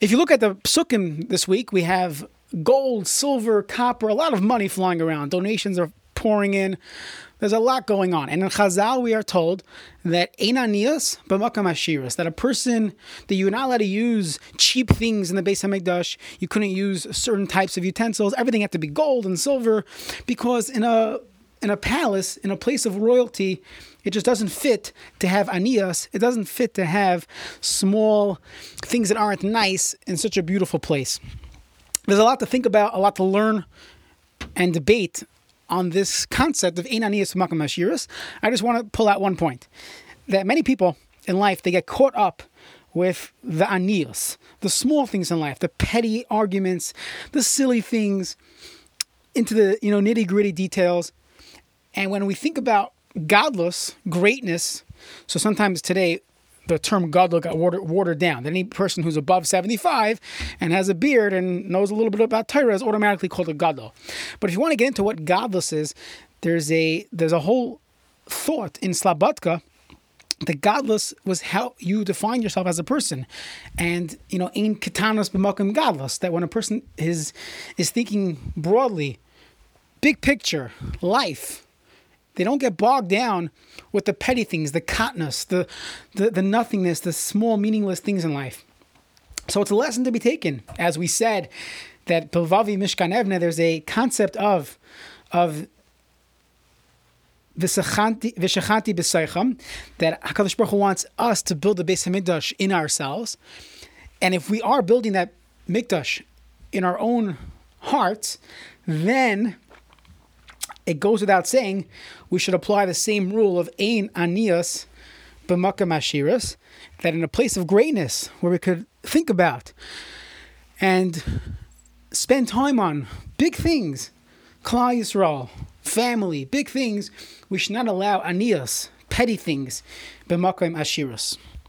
If you look at the psukim this week, we have gold, silver, copper, a lot of money flying around. Donations are pouring in. There's a lot going on. And in Chazal, we are told that Einanias b'makam ashiras, that a person, that you're not allowed to use cheap things in the Beis HaMikdash. You couldn't use certain types of utensils. Everything had to be gold and silver because in a in a palace, in a place of royalty, it just doesn't fit to have anias. It doesn't fit to have small things that aren't nice in such a beautiful place. There's a lot to think about, a lot to learn and debate on this concept of Einanias Makam Ashiras. I just want to pull out one point that many people in life they get caught up with the anias, the small things in life, the petty arguments, the silly things, into the you know nitty gritty details. And when we think about gadlus greatness, so sometimes today the term gadlus got watered, down. Any person who's above 75 and has a beard and knows a little bit about Torah is automatically called a gadol. But if you want to get into what gadlus is, there's a there's a whole thought in Slabodka the gadlus was how you define yourself as a person, and you know, in katanas b'makom gadlus. That when a person is is thinking broadly, big picture, life, they don't get bogged down with the petty things, the katness, the, the, the nothingness, the small, meaningless things in life. So it's a lesson to be taken. As we said, that Bilvavi Mishkan Evne, there's a concept of, of V'shachanti b'seicham, that HaKadosh Baruch Hu wants us to build the Beis HaMikdash in ourselves. And if we are building that Mikdash in our own hearts, then it goes without saying we should apply the same rule of ein anias b'makam ashiras, that in a place of greatness where we could think about and spend time on big things, Klal Yisrael, family, big things, we should not allow anias, petty things, b'makam ashiras.